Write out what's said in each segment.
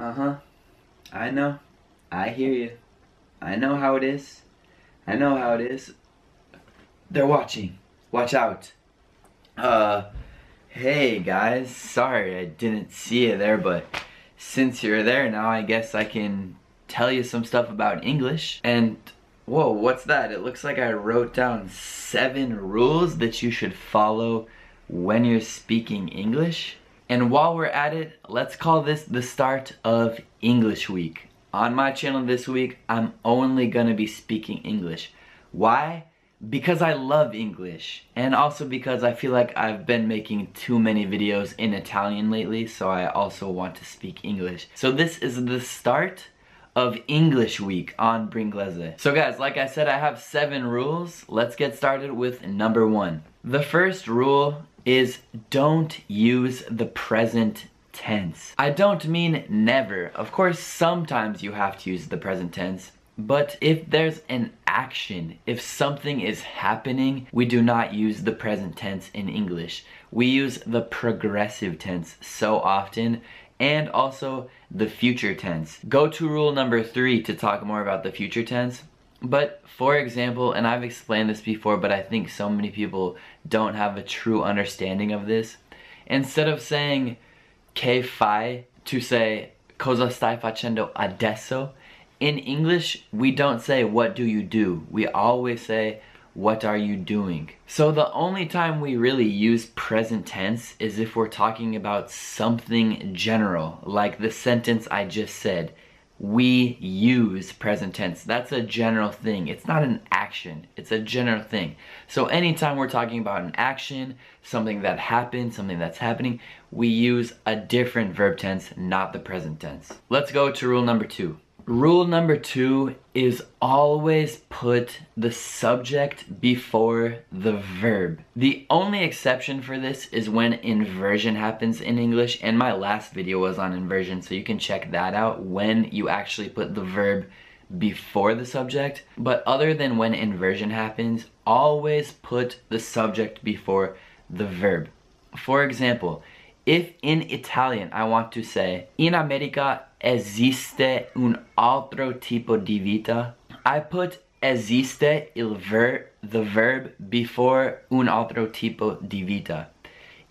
Uh-huh. I know. I hear you. I know how it is. I know how it is. They're watching. Watch out. Uh, hey guys. Sorry I didn't see you there, but since you're there now, I guess I can tell you some stuff about English. And, whoa, what's that? It looks like I wrote down seven rules that you should follow when you're speaking English. And while we're at it, let's call this the start of English Week. On my channel this week, I'm only gonna be speaking English. Why? Because I love English, and also because I feel like I've been making too many videos in Italian lately, so I also want to speak English. So this is the start of English Week on Bringlese. So guys, like I said, I have seven rules. Let's get started with number one. The first rule is don't use the present tense. I don't mean never. Of course, sometimes you have to use the present tense. But if there's an action, if something is happening, we do not use the present tense in English. We use the progressive tense so often and also the future tense. Go to rule number three to talk more about the future tense. But for example, and I've explained this before, but I think so many people don't have a true understanding of this. Instead of saying che fai to say cosa stai facendo adesso, in English, we don't say what do you do. We always say what are you doing? So the only time we really use present tense is if we're talking about something general, like the sentence I just said we use present tense. That's a general thing. It's not an action. It's a general thing. So anytime we're talking about an action, something that happened, something that's happening, we use a different verb tense, not the present tense. Let's go to rule number two. Rule number two is always put the subject before the verb. The only exception for this is when inversion happens in English, and my last video was on inversion, so you can check that out when you actually put the verb before the subject. But other than when inversion happens, always put the subject before the verb. For example, if in Italian I want to say, in America esiste un altro tipo di vita, I put esiste il ver the verb before un altro tipo di vita.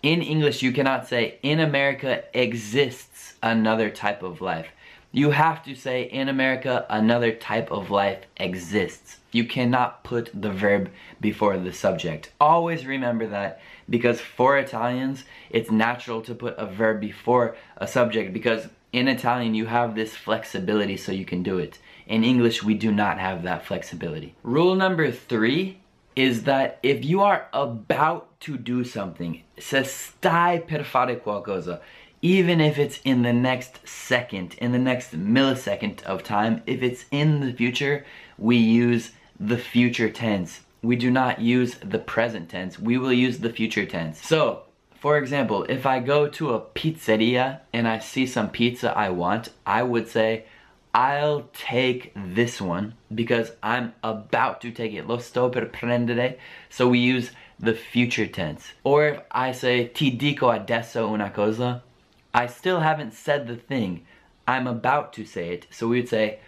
In English, you cannot say, in America exists another type of life. You have to say, in America, another type of life exists. You cannot put the verb before the subject. Always remember that because for Italians, it's natural to put a verb before a subject because in Italian you have this flexibility so you can do it. In English, we do not have that flexibility. Rule number three is that if you are about to do something, se stai per fare qualcosa, even if it's in the next second, in the next millisecond of time, if it's in the future, we use the future tense. We do not use the present tense. We will use the future tense. So, for example, if I go to a pizzeria and I see some pizza I want, I would say, I'll take this one because I'm about to take it. Lo sto per prendere. So we use the future tense. Or if I say, ti dico adesso una cosa, I still haven't said the thing. I'm about to say it. So we would say,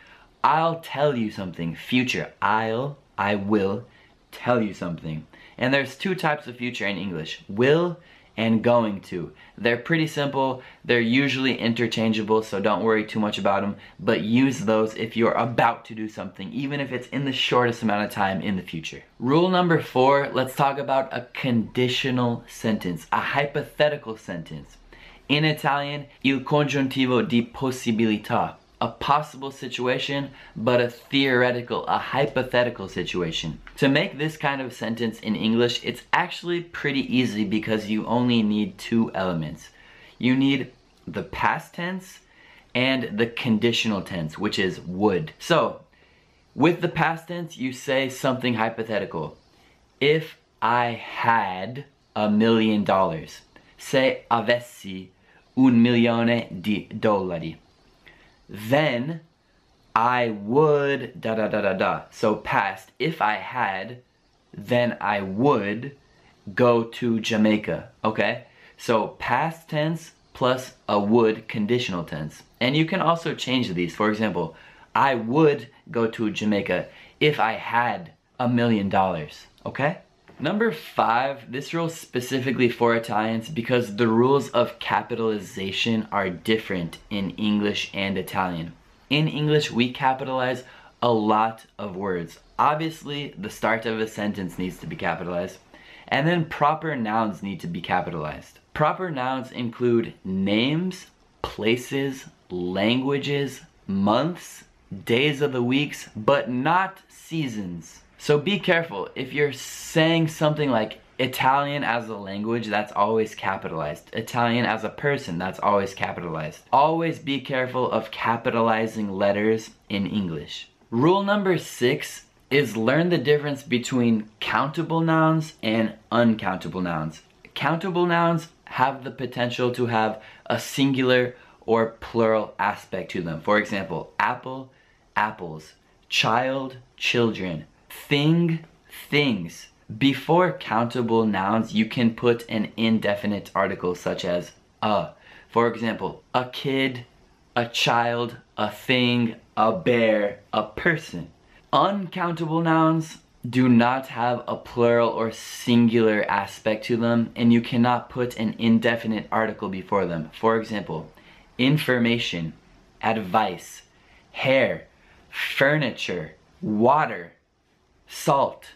I'll tell you something. Future. I'll, I will tell you something. And there's two types of future in English. Will and going to. They're pretty simple, they're usually interchangeable, so don't worry too much about them, but use those if you're about to do something, even if it's in the shortest amount of time in the future. Rule number four, let's talk about a conditional sentence, a hypothetical sentence. In Italian, il congiuntivo di possibilità a possible situation, but a theoretical, a hypothetical situation. To make this kind of sentence in English, it's actually pretty easy because you only need two elements. You need the past tense and the conditional tense, which is would. So, with the past tense, you say something hypothetical. If I had a million dollars, se avessi un milione di dollari then I would da da da da da. So past, if I had, then I would go to Jamaica, okay? So past tense, plus a would conditional tense. And you can also change these. For example, I would go to Jamaica if I had a million dollars, okay? Number five, this rule specifically for Italians because the rules of capitalization are different in English and Italian. In English, we capitalize a lot of words. Obviously, the start of a sentence needs to be capitalized, and then proper nouns need to be capitalized. Proper nouns include names, places, languages, months, days of the weeks, but not seasons. So be careful. If you're saying something like Italian as a language, that's always capitalized. Italian as a person, that's always capitalized. Always be careful of capitalizing letters in English. Rule number six is learn the difference between countable nouns and uncountable nouns. Countable nouns have the potential to have a singular or plural aspect to them. For example, apple, apples, child, children, thing, things. Before countable nouns, you can put an indefinite article such as a. For example, a kid, a child, a thing, a bear, a person. Uncountable nouns do not have a plural or singular aspect to them and you cannot put an indefinite article before them. For example, information, advice, hair, furniture, water, salt.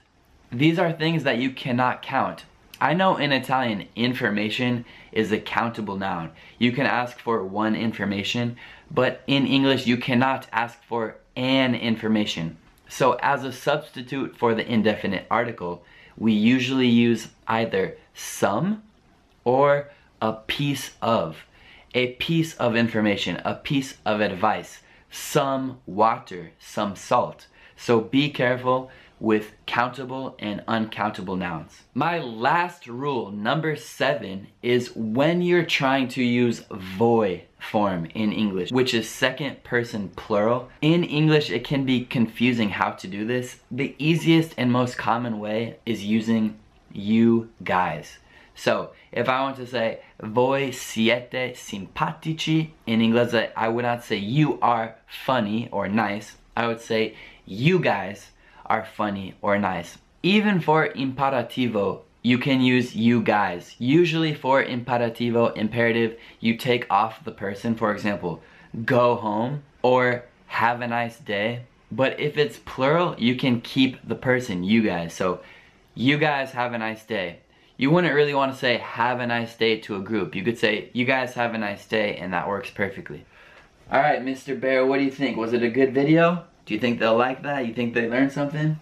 These are things that you cannot count. I know in Italian, information is a countable noun. You can ask for one information, but in English, you cannot ask for an information. So as a substitute for the indefinite article, we usually use either some or a piece of. A piece of information, a piece of advice, some water, some salt. So be careful with countable and uncountable nouns. My last rule, number seven, is when you're trying to use voi form in English, which is second person plural. In English, it can be confusing how to do this. The easiest and most common way is using you guys. So, if I want to say voi siete simpatici in English, I would not say you are funny or nice. I would say you guys are funny or nice. Even for imperativo, you can use you guys. Usually for imperativo, imperative, you take off the person. For example, go home or have a nice day. But if it's plural, you can keep the person, you guys. So, you guys have a nice day. You wouldn't really want to say have a nice day to a group. You could say you guys have a nice day and that works perfectly. Alright, Mr. Bear, what do you think? Was it a good video? Do you think they'll like that? You think they learned something?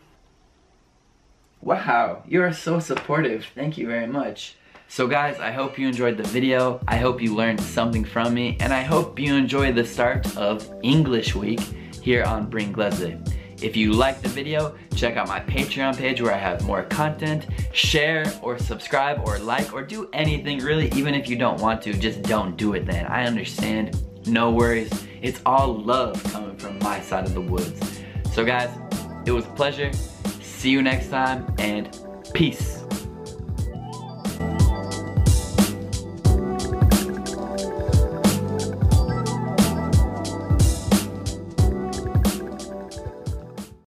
Wow, you are so supportive. Thank you very much. So guys, I hope you enjoyed the video. I hope you learned something from me. And I hope you enjoy the start of English Week here on Bring Bringlese. If you like the video, check out my Patreon page where I have more content. Share or subscribe or like or do anything really, even if you don't want to, just don't do it then. I understand, no worries. It's all love coming from my side of the woods. So guys, it was a pleasure. See you next time and peace.